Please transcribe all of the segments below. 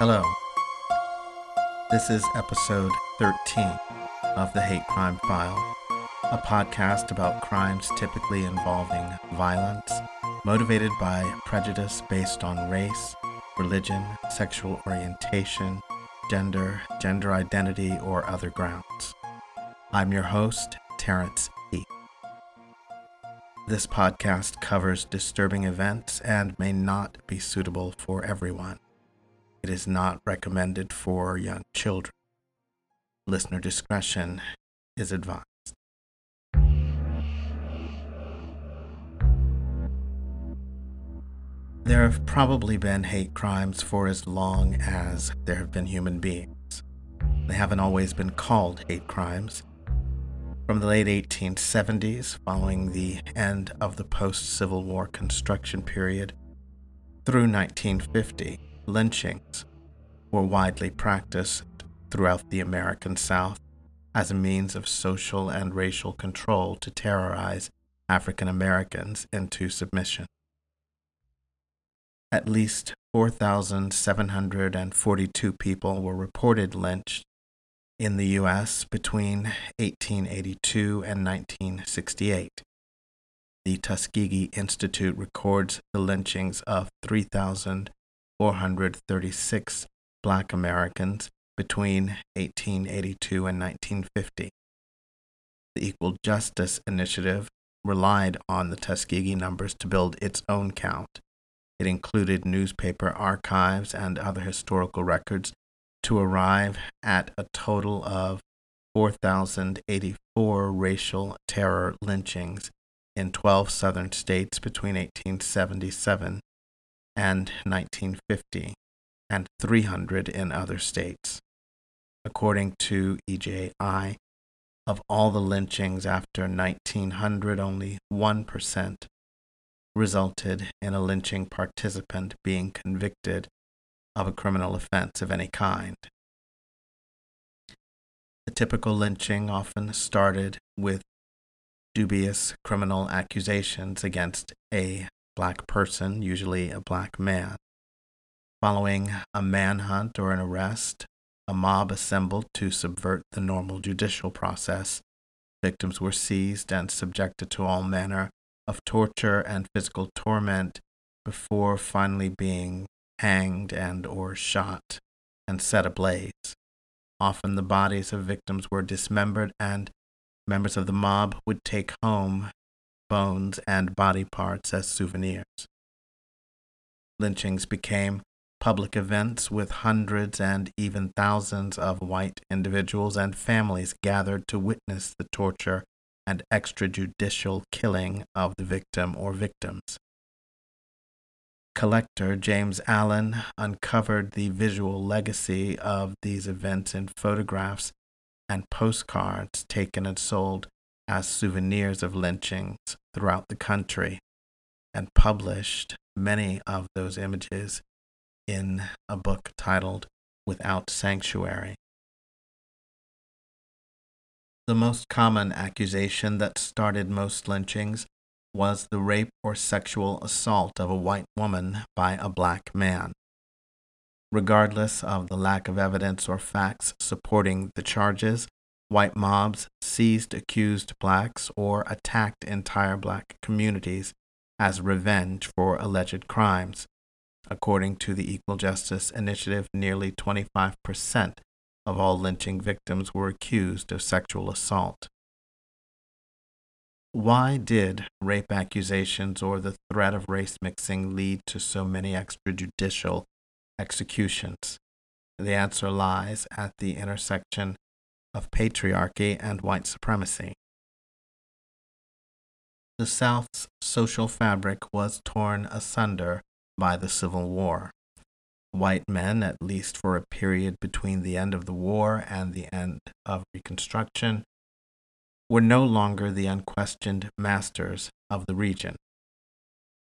Hello. This is episode 13 of the Hate Crime File, a podcast about crimes typically involving violence, motivated by prejudice based on race, religion, sexual orientation, gender, gender identity, or other grounds. I'm your host, Terrence. This podcast covers disturbing events and may not be suitable for everyone. It is not recommended for young children. Listener discretion is advised. There have probably been hate crimes for as long as there have been human beings. They haven't always been called hate crimes. From the late 1870s, following the end of the post Civil War construction period, through 1950, lynchings were widely practiced throughout the American South as a means of social and racial control to terrorize African Americans into submission. At least 4,742 people were reported lynched in the U.S. between 1882 and 1968. The Tuskegee Institute records the lynchings of 3,000. 436 black Americans between 1882 and 1950. The Equal Justice Initiative relied on the Tuskegee numbers to build its own count. It included newspaper archives and other historical records to arrive at a total of 4,084 racial terror lynchings in 12 southern states between 1877 and 1950, and 300 in other states. According to EJI, of all the lynchings after 1900, only 1% resulted in a lynching participant being convicted of a criminal offense of any kind. The typical lynching often started with dubious criminal accusations against a black person, usually a black man. Following a manhunt or an arrest, a mob assembled to subvert the normal judicial process. Victims were seized and subjected to all manner of torture and physical torment before finally being hanged and or shot and set ablaze. Often the bodies of victims were dismembered and members of the mob would take home bones, and body parts as souvenirs. Lynchings became public events with hundreds and even thousands of white individuals and families gathered to witness the torture and extrajudicial killing of the victim or victims. Collector James Allen uncovered the visual legacy of these events in photographs and postcards taken and sold as souvenirs of lynchings throughout the country and published many of those images in a book titled Without Sanctuary. The most common accusation that started most lynchings was the rape or sexual assault of a white woman by a black man. Regardless of the lack of evidence or facts supporting the charges, white mobs seized accused blacks or attacked entire black communities as revenge for alleged crimes. According to the Equal Justice Initiative, nearly 25% of all lynching victims were accused of sexual assault. Why did rape accusations or the threat of race mixing lead to so many extrajudicial executions? The answer lies at the intersection of patriarchy and white supremacy. The South's social fabric was torn asunder by the Civil War. White men, at least for a period between the end of the war and the end of Reconstruction, were no longer the unquestioned masters of the region.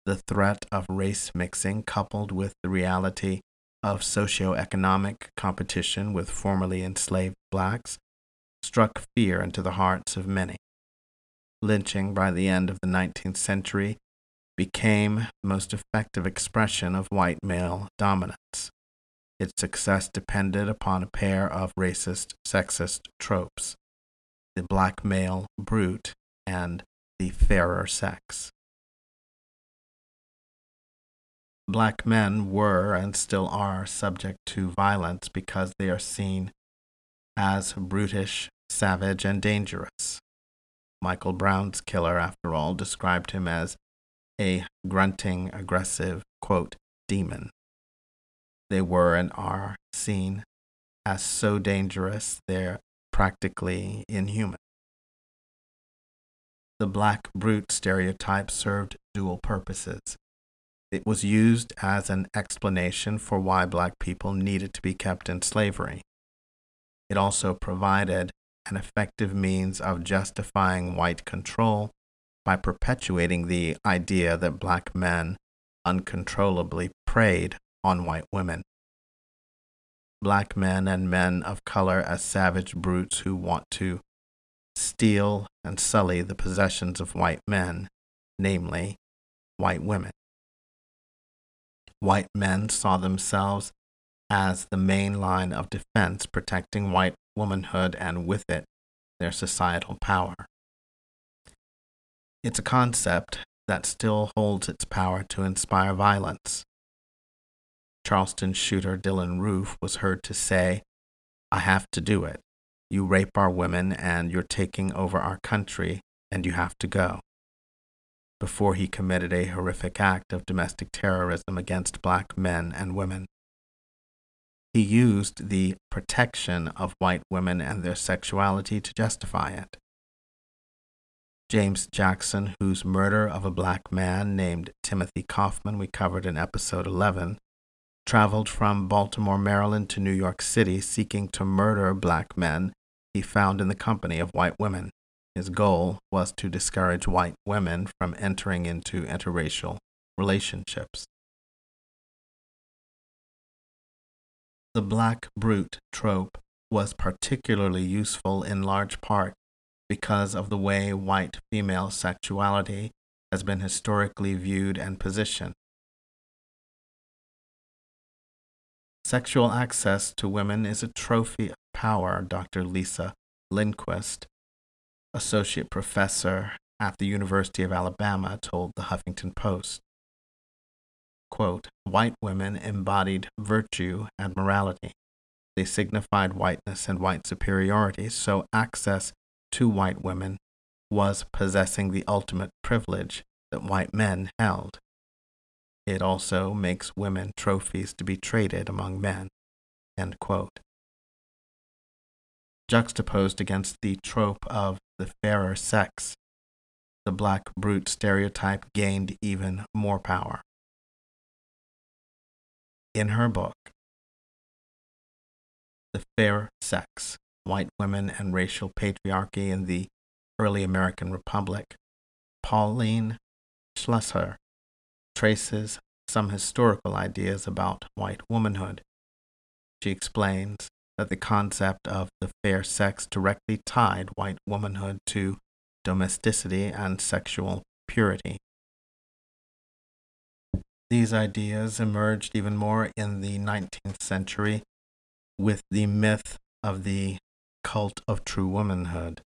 The threat of race mixing, coupled with the reality of socioeconomic competition with formerly enslaved blacks, struck fear into the hearts of many. Lynching by the end of the 19th century became the most effective expression of white male dominance. its success depended upon a pair of racist, sexist tropes the black male brute and the fairer sex. Black men were and still are subject to violence because they are seen as brutish, savage, and dangerous. Michael Brown's killer, after all, described him as a grunting, aggressive, quote, demon. They were and are seen as so dangerous they're practically inhuman. The black brute stereotype served dual purposes. It was used as an explanation for why black people needed to be kept in slavery. It also provided an effective means of justifying white control by perpetuating the idea that black men uncontrollably preyed on white women. Black men and men of color as savage brutes who want to steal and sully the possessions of white men, namely, white women. White men saw themselves as the main line of defense protecting white womanhood and with it their societal power. It's a concept that still holds its power to inspire violence. Charleston shooter Dylann Roof was heard to say, I have to do it. You rape our women and you're taking over our country and you have to go. Before he committed a horrific act of domestic terrorism against black men and women. He used the protection of white women and their sexuality to justify it. James Jackson, whose murder of a black man named Timothy Caughman we covered in episode 11, traveled from Baltimore, Maryland to New York City seeking to murder black men he found in the company of white women. His goal was to discourage white women from entering into interracial relationships. The black brute trope was particularly useful in large part because of the way white female sexuality has been historically viewed and positioned. Sexual access to women is a trophy of power, Dr. Lisa Lindquist, associate professor at the University of Alabama, told the Huffington Post. Quote, white women embodied virtue and morality. They signified whiteness and white superiority, so access to white women was possessing the ultimate privilege that white men held. It also makes women trophies to be traded among men. Juxtaposed against the trope of the fairer sex, the black brute stereotype gained even more power. In her book, The Fair Sex white women and racial patriarchy in the early American Republic, Pauline Schloesser traces some historical ideas about white womanhood. She explains that the concept of the fair sex directly tied white womanhood to domesticity and sexual purity. These ideas emerged even more in the 19th century with the myth of the cult of true womanhood,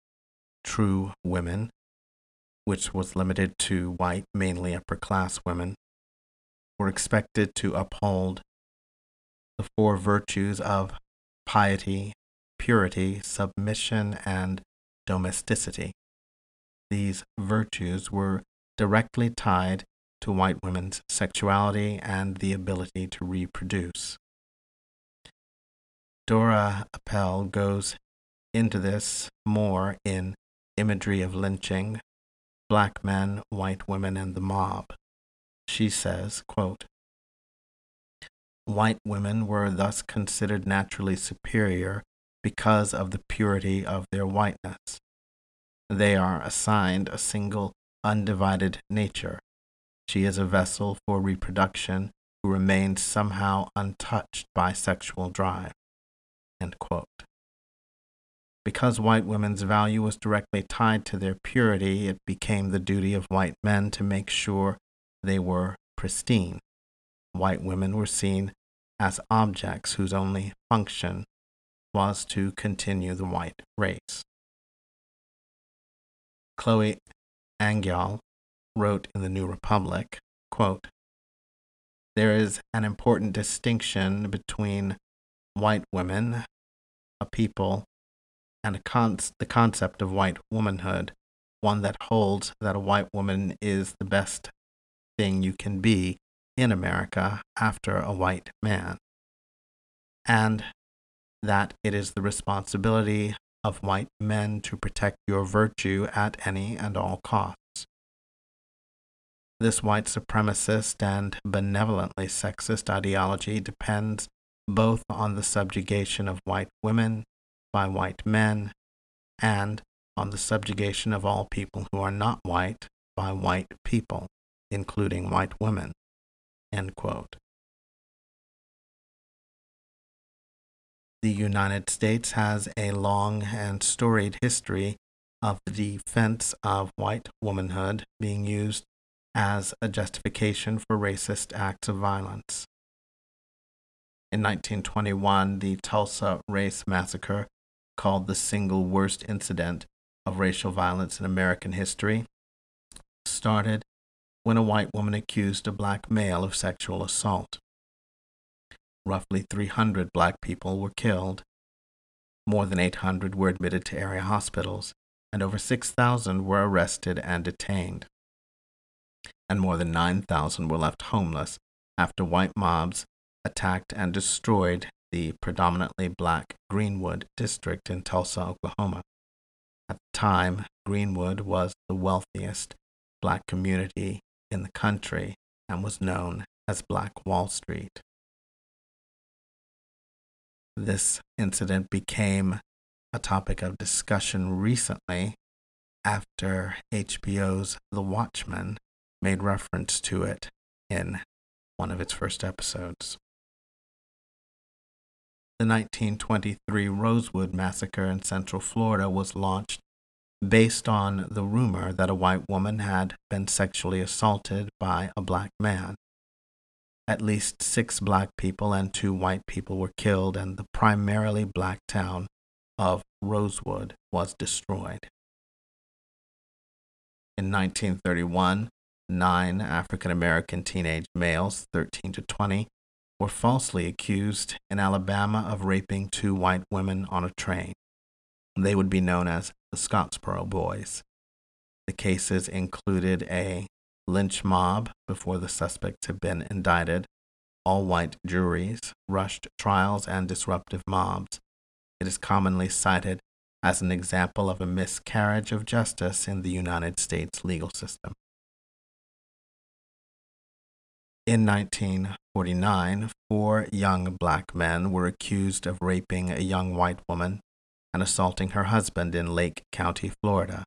true women, which was limited to white, mainly upper class women, were expected to uphold the four virtues of piety, purity, submission, and domesticity. These virtues were directly tied to white women's sexuality and the ability to reproduce. Dora Apel goes into this more in imagery of lynching, black men, white women, and the mob. She says, quote, White women were thus considered naturally superior because of the purity of their whiteness. They are assigned a single, undivided nature. She is a vessel for reproduction who remains somehow untouched by sexual drive. Because white women's value was directly tied to their purity, it became the duty of white men to make sure they were pristine. White women were seen as objects whose only function was to continue the white race. Chloe Angyal wrote in the New Republic, quote, There is an important distinction between white women, a people, and con- the concept of white womanhood, one that holds that a white woman is the best thing you can be in America after a white man, and that it is the responsibility of white men to protect your virtue at any and all costs. This white supremacist and benevolently sexist ideology depends both on the subjugation of white women by white men and on the subjugation of all people who are not white by white people, including white women. The United States has a long and storied history of the defense of white womanhood being used as a justification for racist acts of violence. In 1921, the Tulsa Race Massacre, called the single worst incident of racial violence in American history, started when a white woman accused a black male of sexual assault. Roughly 300 black people were killed. More than 800 were admitted to area hospitals, and over 6,000 were arrested and detained. And more than 9,000 were left homeless after white mobs attacked and destroyed the predominantly black Greenwood district in Tulsa, Oklahoma. At the time, Greenwood was the wealthiest black community in the country and was known as Black Wall Street. This incident became a topic of discussion recently after HBO's The Watchmen made reference to it in one of its first episodes. The 1923 Rosewood Massacre in Central Florida was launched based on the rumor that a white woman had been sexually assaulted by a black man. At least six black people and two white people were killed, and the primarily black town of Rosewood was destroyed. In 1931, nine African American teenage males, 13 to 20, were falsely accused in Alabama of raping two white women on a train. They would be known as the Scottsboro Boys. The cases included a lynch mob before the suspects had been indicted, all white juries, rushed trials, and disruptive mobs. It is commonly cited as an example of a miscarriage of justice in the United States legal system. In 1949, four young black men were accused of raping a young white woman and assaulting her husband in Lake County, Florida.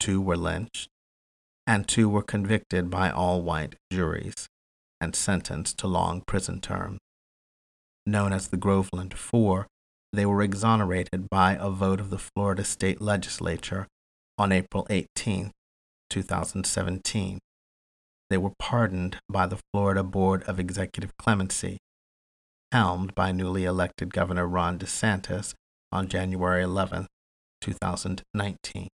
Two were lynched, and two were convicted by all white juries and sentenced to long prison terms. Known as the Groveland Four, they were exonerated by a vote of the Florida State Legislature on April 18, 2017 they were pardoned by the Florida Board of Executive Clemency, helmed by newly elected Governor Ron DeSantis on January 11, 2019.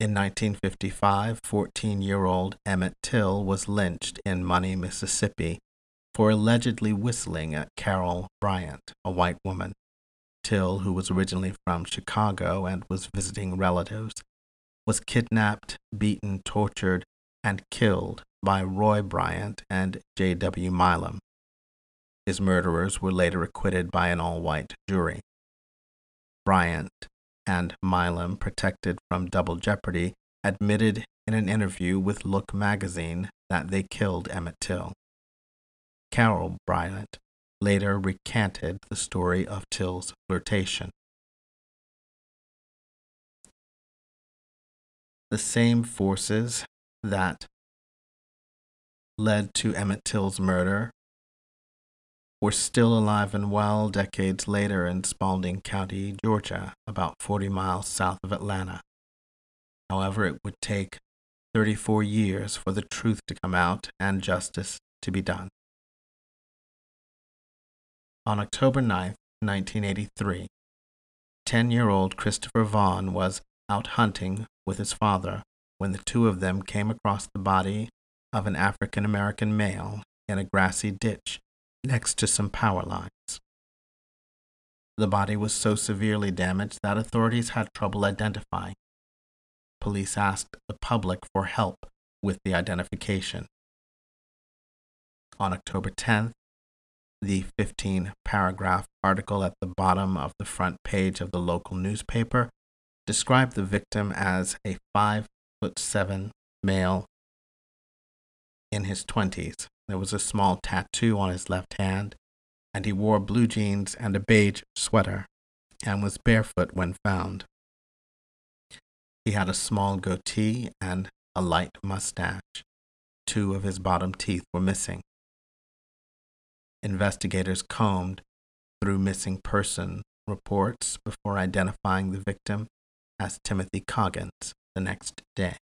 In 1955, 14 year old Emmett Till was lynched in Money, Mississippi for allegedly whistling at Carol Bryant, a white woman. Till, who was originally from Chicago and was visiting relatives, was kidnapped, beaten, tortured, and killed by Roy Bryant and J.W. Milam. His murderers were later acquitted by an all white jury. Bryant and Milam, protected from double jeopardy, admitted in an interview with Look magazine that they killed Emmett Till. Carol Bryant later recanted the story of Till's flirtation. The same forces that led to Emmett Till's murder were still alive and well decades later in Spalding County, Georgia, about 40 miles south of Atlanta. However, it would take 34 years for the truth to come out and justice to be done. On October 9, 1983, 10 year old Christopher Vaughn was out hunting with his father when the two of them came across the body of an African American male in a grassy ditch next to some power lines. The body was so severely damaged that authorities had trouble identifying. Police asked the public for help with the identification. On October 10th, the 15 paragraph article at the bottom of the front page of the local newspaper described the victim as a 5 foot 7 male in his 20s. There was a small tattoo on his left hand, and he wore blue jeans and a beige sweater and was barefoot when found. He had a small goatee and a light mustache. Two of his bottom teeth were missing. Investigators combed through missing person reports before identifying the victim as Timothy Coggins the next day.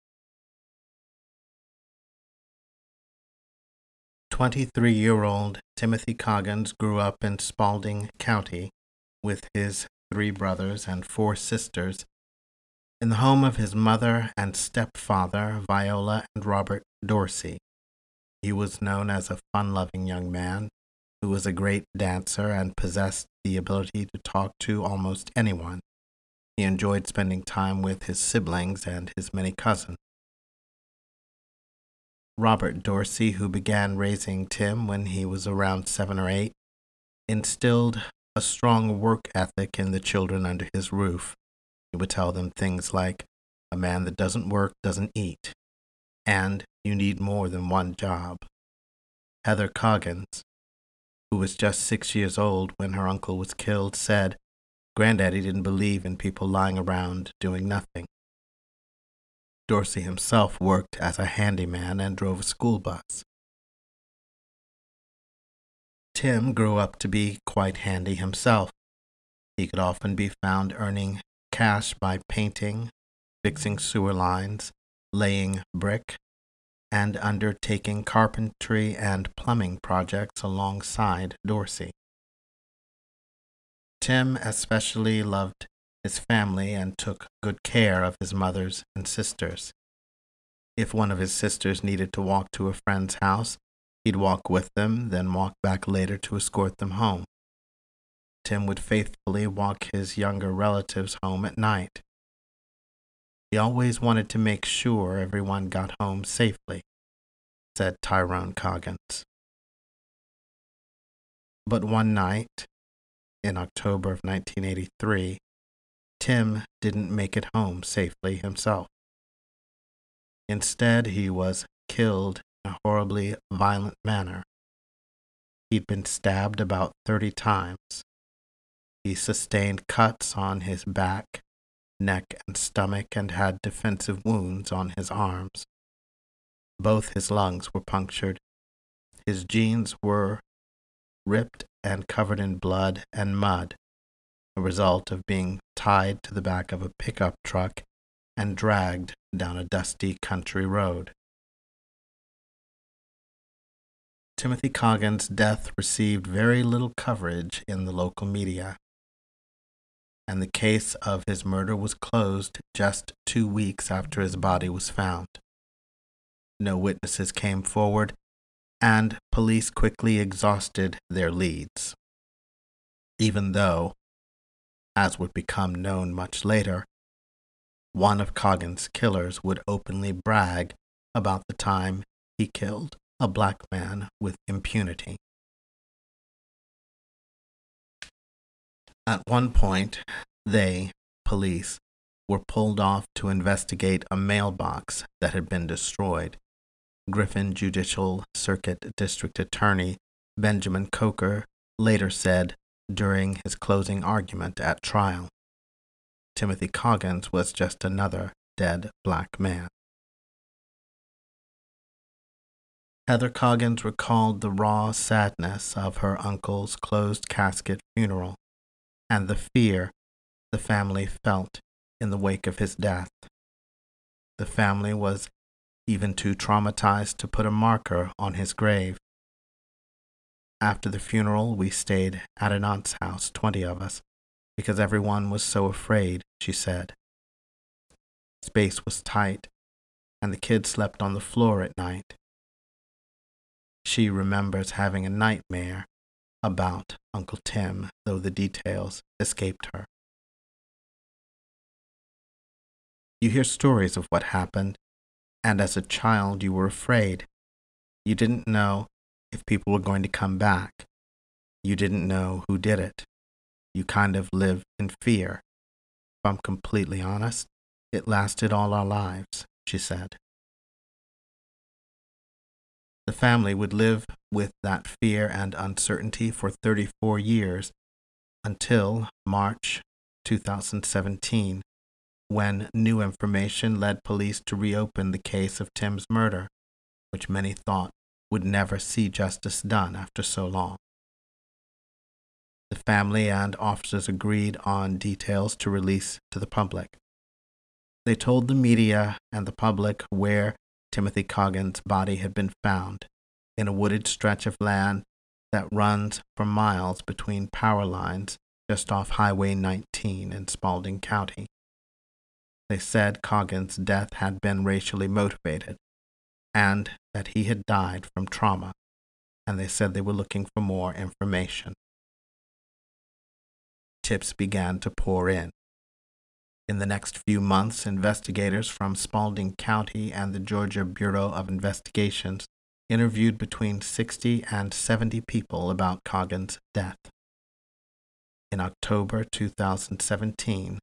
23 year old Timothy Coggins grew up in Spalding County with his three brothers and four sisters in the home of his mother and stepfather, Viola and Robert Dorsey. He was known as a fun loving young man who was a great dancer and possessed the ability to talk to almost anyone. He enjoyed spending time with his siblings and his many cousins. Robert Dorsey, who began raising Tim when he was around seven or eight, instilled a strong work ethic in the children under his roof. He would tell them things like, A man that doesn't work doesn't eat, and you need more than one job. Heather Coggins, who was just six years old when her uncle was killed, said, Granddaddy didn't believe in people lying around doing nothing. Dorsey himself worked as a handyman and drove a school bus. Tim grew up to be quite handy himself. He could often be found earning cash by painting, fixing sewer lines, laying brick, and undertaking carpentry and plumbing projects alongside Dorsey. Tim especially loved his family and took good care of his mothers and sisters. If one of his sisters needed to walk to a friend's house, he'd walk with them, then walk back later to escort them home. Tim would faithfully walk his younger relatives home at night. He always wanted to make sure everyone got home safely, said Tyrone Coggins. But one night, in October of 1983, Tim didn't make it home safely himself. Instead, he was killed in a horribly violent manner. He'd been stabbed about 30 times. He sustained cuts on his back, neck, and stomach and had defensive wounds on his arms. Both his lungs were punctured. His jeans were ripped and covered in blood and mud a result of being tied to the back of a pickup truck and dragged down a dusty country road. Timothy Coggins' death received very little coverage in the local media, and the case of his murder was closed just two weeks after his body was found. No witnesses came forward, and police quickly exhausted their leads. Even though as would become known much later, one of Coggins' killers would openly brag about the time he killed a black man with impunity. At one point, they, police, were pulled off to investigate a mailbox that had been destroyed. Griffin Judicial Circuit District Attorney Benjamin Coker later said during his closing argument at trial. Timothy Coggins was just another dead black man. Heather Coggins recalled the raw sadness of her uncle's closed casket funeral and the fear the family felt in the wake of his death. The family was even too traumatized to put a marker on his grave. After the funeral, we stayed at an aunt's house, 20 of us, because everyone was so afraid, she said. Space was tight, and the kids slept on the floor at night. She remembers having a nightmare about Uncle Tim, though the details escaped her. You hear stories of what happened, and as a child you were afraid. You didn't know if people were going to come back. You didn't know who did it. You kind of lived in fear. If I'm completely honest, it lasted all our lives, she said. The family would live with that fear and uncertainty for 34 years until March 2017, when new information led police to reopen the case of Tim's murder, which many thought would never see justice done after so long. The family and officers agreed on details to release to the public. They told the media and the public where Timothy Coggins' body had been found in a wooded stretch of land that runs for miles between power lines just off Highway 19 in Spalding County. They said Coggins' death had been racially motivated and that he had died from trauma, and they said they were looking for more information. Tips began to pour in. In the next few months, investigators from Spalding County and the Georgia Bureau of Investigations interviewed between 60 and 70 people about Coggins' death. In October 2017,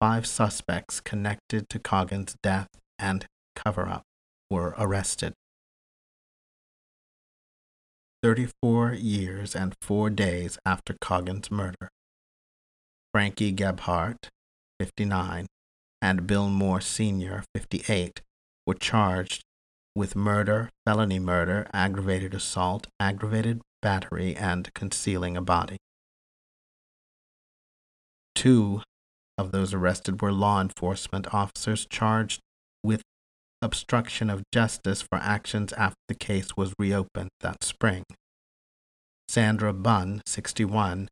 five suspects connected to Coggins' death and cover up were arrested. 34 years and four days after Coggins' murder, Frankie Gebhardt, 59, and Bill Moore Sr., 58, were charged with murder, felony murder, aggravated assault, aggravated battery, and concealing a body. Two of those arrested were law enforcement officers charged with obstruction of justice for actions after the case was reopened that spring. Sandra Bunn, 61,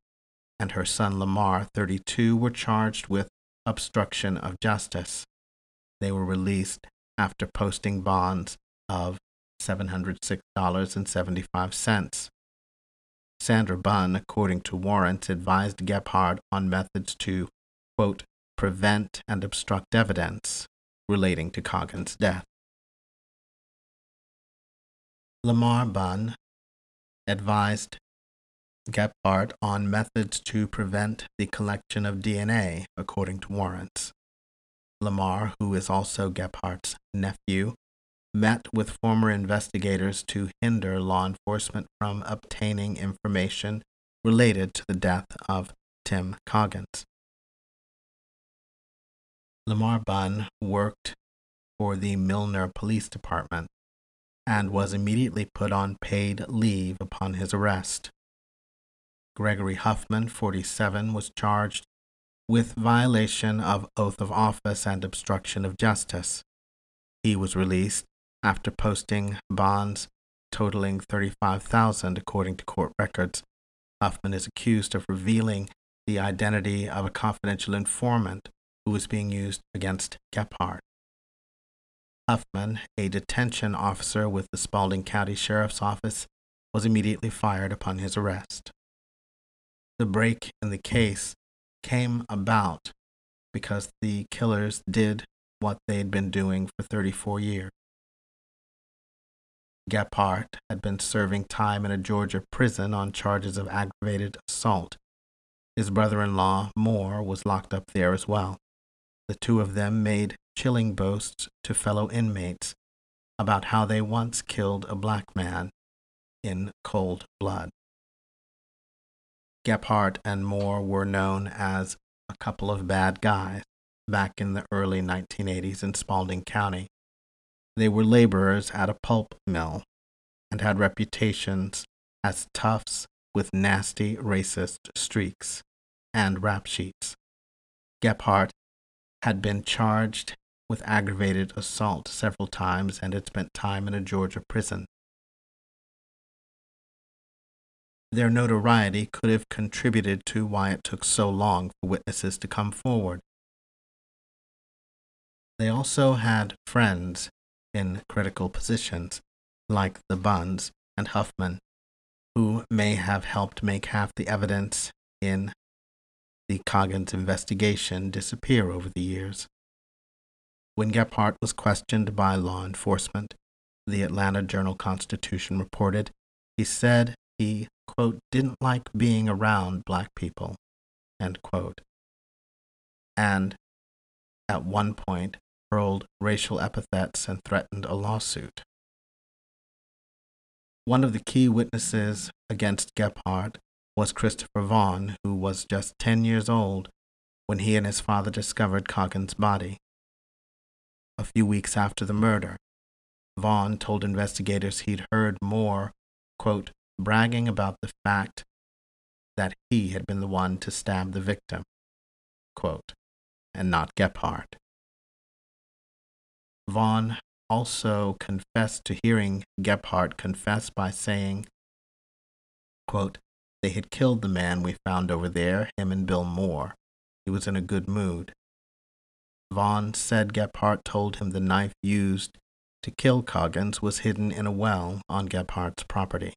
and her son Lamar, 32, were charged with obstruction of justice. They were released after posting bonds of $706.75. Sandra Bunn, according to warrants, advised Gebhardt on methods to, quote, prevent and obstruct evidence relating to Coggins' death. Lamar Bunn advised Gebhardt on methods to prevent the collection of DNA, according to warrants. Lamar, who is also Gebhardt's nephew, met with former investigators to hinder law enforcement from obtaining information related to the death of Tim Coggins. Lamar Bunn worked for the Milner Police Department and was immediately put on paid leave upon his arrest. Gregory Huffman, 47, was charged with violation of oath of office and obstruction of justice. He was released after posting bonds totaling 35,000 according to court records. Huffman is accused of revealing the identity of a confidential informant who was being used against Gebhardt. Huffman, a detention officer with the Spalding County Sheriff's Office, was immediately fired upon his arrest. The break in the case came about because the killers did what they'd been doing for 34 years. Gebhardt had been serving time in a Georgia prison on charges of aggravated assault. His brother in law, Moore, was locked up there as well. The two of them made chilling boasts to fellow inmates about how they once killed a black man in cold blood. Gebhardt and Moore were known as a couple of bad guys back in the early 1980s in Spalding County. They were laborers at a pulp mill and had reputations as toughs with nasty racist streaks and rap sheets. Gebhardt had been charged with aggravated assault several times and had spent time in a Georgia prison. Their notoriety could have contributed to why it took so long for witnesses to come forward. They also had friends in critical positions, like the Bunns and Huffman, who may have helped make half the evidence in the Coggins investigation disappear over the years. When Gebhardt was questioned by law enforcement, the Atlanta Journal Constitution reported, he said he, quote, didn't like being around black people, end quote. And at one point hurled racial epithets and threatened a lawsuit. One of the key witnesses against Gebhardt was Christopher Vaughn, who was just 10 years old when he and his father discovered Coggins' body. A few weeks after the murder, Vaughn told investigators he'd heard Moore, quote, bragging about the fact that he had been the one to stab the victim, quote, and not Gebhardt. Vaughn also confessed to hearing Gebhardt confess by saying, quote, They had killed the man we found over there, him and Bill Moore. He was in a good mood. Vaughn said Gebhardt told him the knife used to kill Coggins was hidden in a well on Gebhardt's property.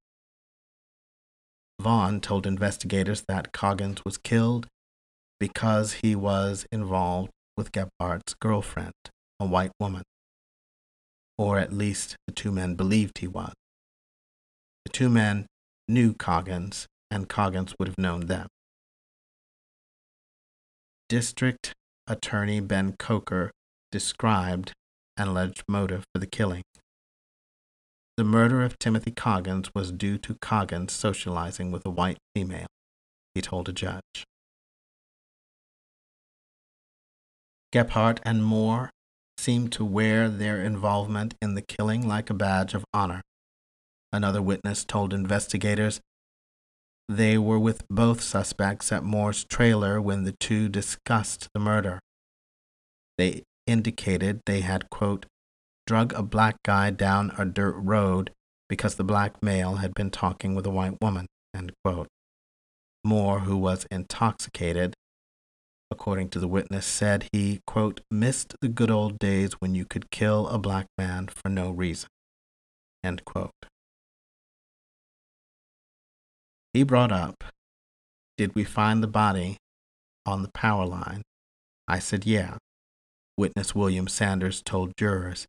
Vaughn told investigators that Coggins was killed because he was involved with Gebhardt's girlfriend, a white woman or at least the two men believed he was. The two men knew Coggins, and Coggins would have known them. District Attorney Ben Coker described an alleged motive for the killing. The murder of Timothy Coggins was due to Coggins socializing with a white female, he told a judge. Gebhardt and Moore seemed to wear their involvement in the killing like a badge of honor. Another witness told investigators they were with both suspects at Moore's trailer when the two discussed the murder. They indicated they had, quote, drug a black guy down a dirt road because the black male had been talking with a white woman, end quote. Moore, who was intoxicated, according to the witness, said he, quote, missed the good old days when you could kill a black man for no reason, end quote. He brought up, Did we find the body on the power line? I said, Yeah. Witness William Sanders told jurors,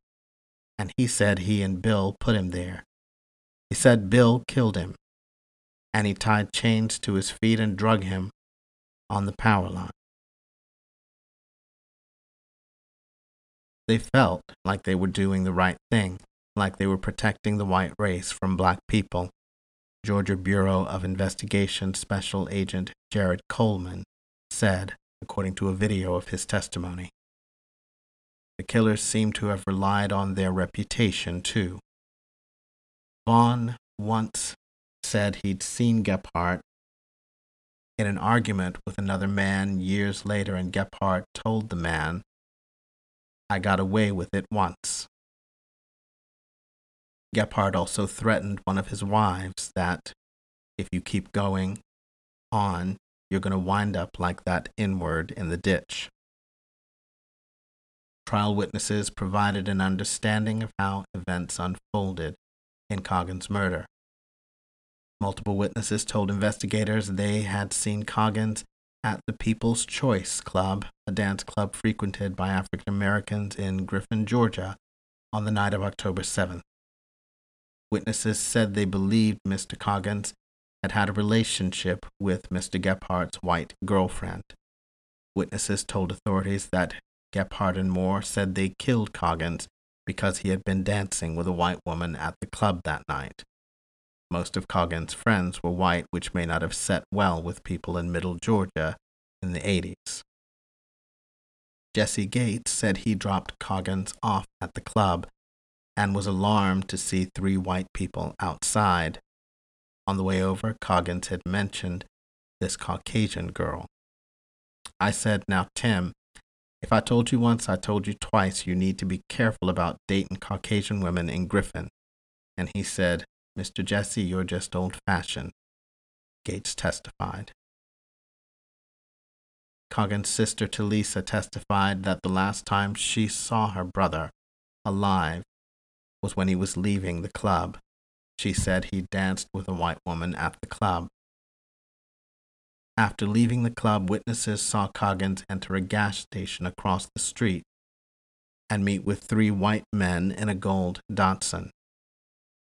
and he said he and Bill put him there. He said Bill killed him, and he tied chains to his feet and drug him on the power line. They felt like they were doing the right thing, like they were protecting the white race from black people. Georgia Bureau of Investigation Special Agent Jared Coleman said, according to a video of his testimony. The killers seem to have relied on their reputation, too. Vaughn once said he'd seen Gebhardt in an argument with another man years later, and Gebhardt told the man I got away with it once. Gebhardt also threatened one of his wives that if you keep going on, you're going to wind up like that N-word in the ditch. Trial witnesses provided an understanding of how events unfolded in Coggins' murder. Multiple witnesses told investigators they had seen Coggins at the People's Choice Club, a dance club frequented by African Americans in Griffin, Georgia, on the night of October 7th. Witnesses said they believed Mr. Coggins had had a relationship with Mr. Gebhardt's white girlfriend. Witnesses told authorities that Gebhardt and Moore said they killed Coggins because he had been dancing with a white woman at the club that night. Most of Coggins' friends were white, which may not have set well with people in Middle Georgia in the 80s. Jesse Gates said he dropped Coggins off at the club and was alarmed to see three white people outside. On the way over, Coggins had mentioned this Caucasian girl. I said, Now, Tim, If I told you once, I told you twice you need to be careful about dating Caucasian women in Griffin. And he said, Mr. Jesse, you're just old fashioned. Gates testified. Coggin's sister Talisa testified that the last time she saw her brother alive was when he was leaving the club. She said he danced with a white woman at the club. After leaving the club, witnesses saw Coggins enter a gas station across the street and meet with three white men in a gold Datsun.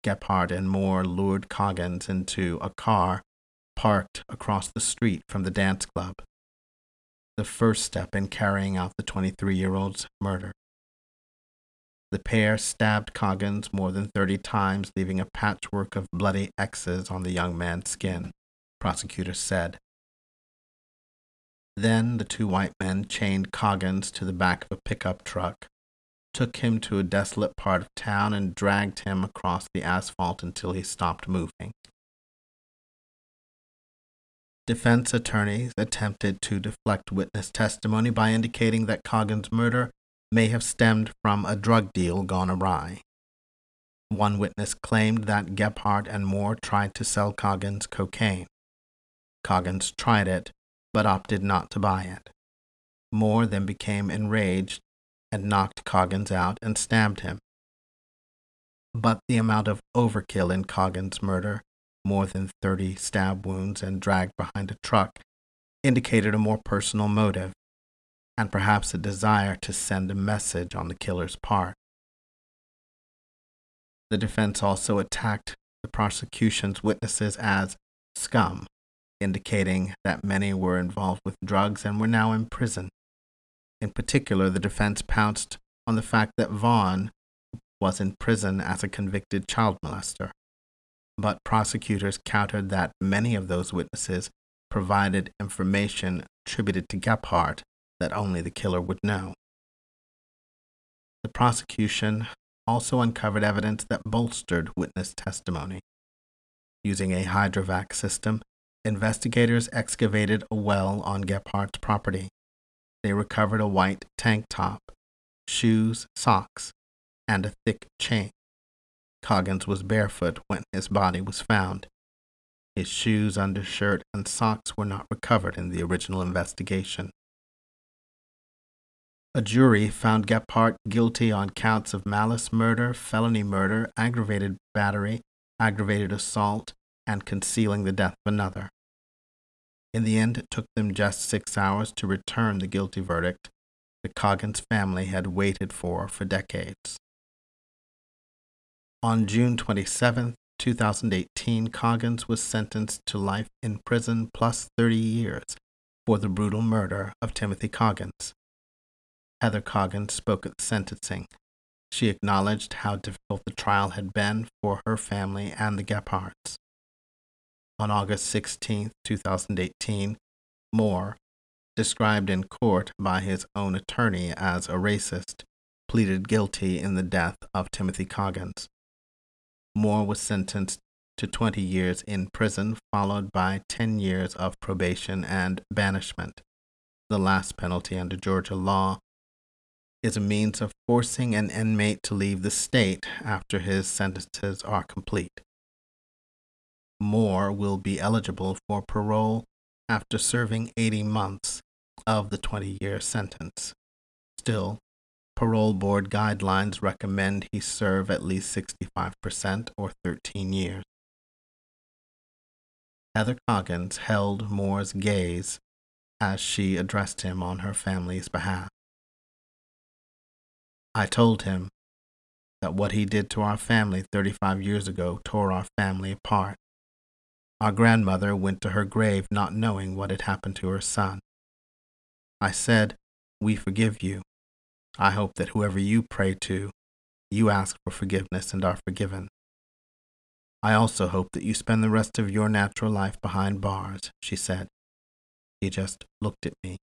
Gebhardt and Moore lured Coggins into a car parked across the street from the dance club, the first step in carrying out the 23 year old's murder. The pair stabbed Coggins more than 30 times, leaving a patchwork of bloody X's on the young man's skin, prosecutors said. Then the two white men chained Coggins to the back of a pickup truck, took him to a desolate part of town, and dragged him across the asphalt until he stopped moving. Defense attorneys attempted to deflect witness testimony by indicating that Coggins' murder may have stemmed from a drug deal gone awry. One witness claimed that Gebhardt and Moore tried to sell Coggins cocaine. Coggins tried it, but opted not to buy it. Moore then became enraged and knocked Coggins out and stabbed him. But the amount of overkill in Coggins' murder, more than 30 stab wounds and dragged behind a truck, indicated a more personal motive, and perhaps a desire to send a message on the killer's part. The defense also attacked the prosecution's witnesses as scum indicating that many were involved with drugs and were now in prison. In particular, the defense pounced on the fact that Vaughn was in prison as a convicted child molester. But prosecutors countered that many of those witnesses provided information attributed to Gebhardt that only the killer would know. The prosecution also uncovered evidence that bolstered witness testimony. Using a hydrovac system, investigators excavated a well on Gebhardt's property. They recovered a white tank top, shoes, socks, and a thick chain. Coggins was barefoot when his body was found. His shoes, undershirt, and socks were not recovered in the original investigation. A jury found Gebhardt guilty on counts of malice murder, felony murder, aggravated battery, aggravated assault, and concealing the death of another. In the end, it took them just six hours to return the guilty verdict the Coggins family had waited for for decades. On June 27, 2018, Coggins was sentenced to life in prison plus 30 years for the brutal murder of Timothy Coggins. Heather Coggins spoke at the sentencing. She acknowledged how difficult the trial had been for her family and the Gebhardts on August 16, 2018, Moore, described in court by his own attorney as a racist, pleaded guilty in the death of Timothy Coggins. Moore was sentenced to 20 years in prison, followed by 10 years of probation and banishment. The last penalty under Georgia law is a means of forcing an inmate to leave the state after his sentences are complete. Moore will be eligible for parole after serving 80 months of the 20 year sentence. Still, parole board guidelines recommend he serve at least 65% or 13 years. Heather Coggins held Moore's gaze as she addressed him on her family's behalf. I told him that what he did to our family 35 years ago tore our family apart. Our grandmother went to her grave not knowing what had happened to her son. I said, We forgive you. I hope that whoever you pray to, you ask for forgiveness and are forgiven. I also hope that you spend the rest of your natural life behind bars, she said. He just looked at me.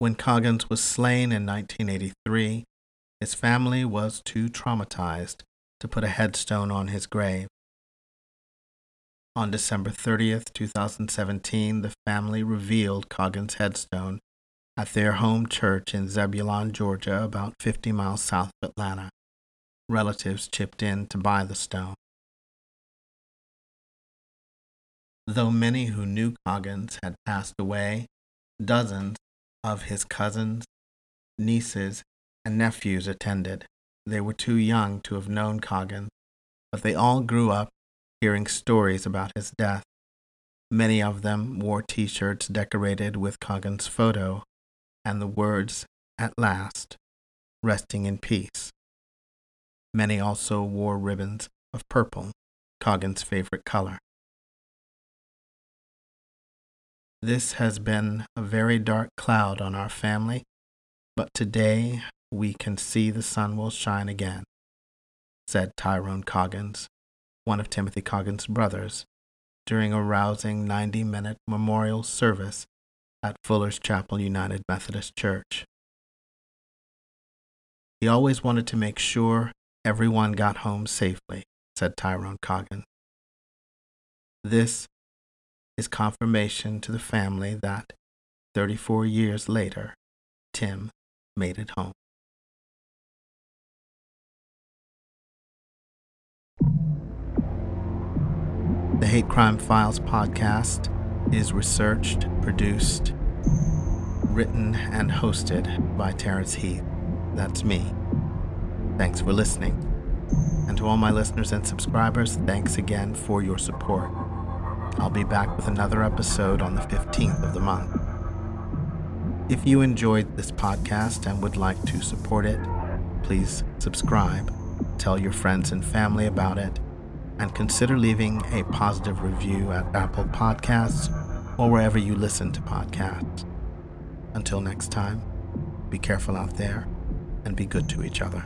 When Coggins was slain in 1983, his family was too traumatized to put a headstone on his grave. On December 30th, 2017, the family revealed Coggins' headstone at their home church in Zebulon, Georgia, about 50 miles south of Atlanta. Relatives chipped in to buy the stone. Though many who knew Coggins had passed away, dozens of his cousins, nieces, and nephews attended. They were too young to have known Coggins, but they all grew up hearing stories about his death. Many of them wore t shirts decorated with Coggins' photo and the words, At last, resting in peace. Many also wore ribbons of purple, Coggins' favorite color. This has been a very dark cloud on our family, but today we can see the sun will shine again, said Tyrone Coggins, one of Timothy Coggins' brothers, during a rousing 90 minute memorial service at Fuller's Chapel United Methodist Church. He always wanted to make sure everyone got home safely, said Tyrone Coggins. This is confirmation to the family that 34 years later, Tim made it home. The Hate Crime Files podcast is researched, produced, written, and hosted by Terrence Heath. That's me. Thanks for listening. And to all my listeners and subscribers, thanks again for your support. I'll be back with another episode on the 15th of the month. If you enjoyed this podcast and would like to support it, please subscribe, tell your friends and family about it, and consider leaving a positive review at Apple Podcasts or wherever you listen to podcasts. Until next time, be careful out there and be good to each other.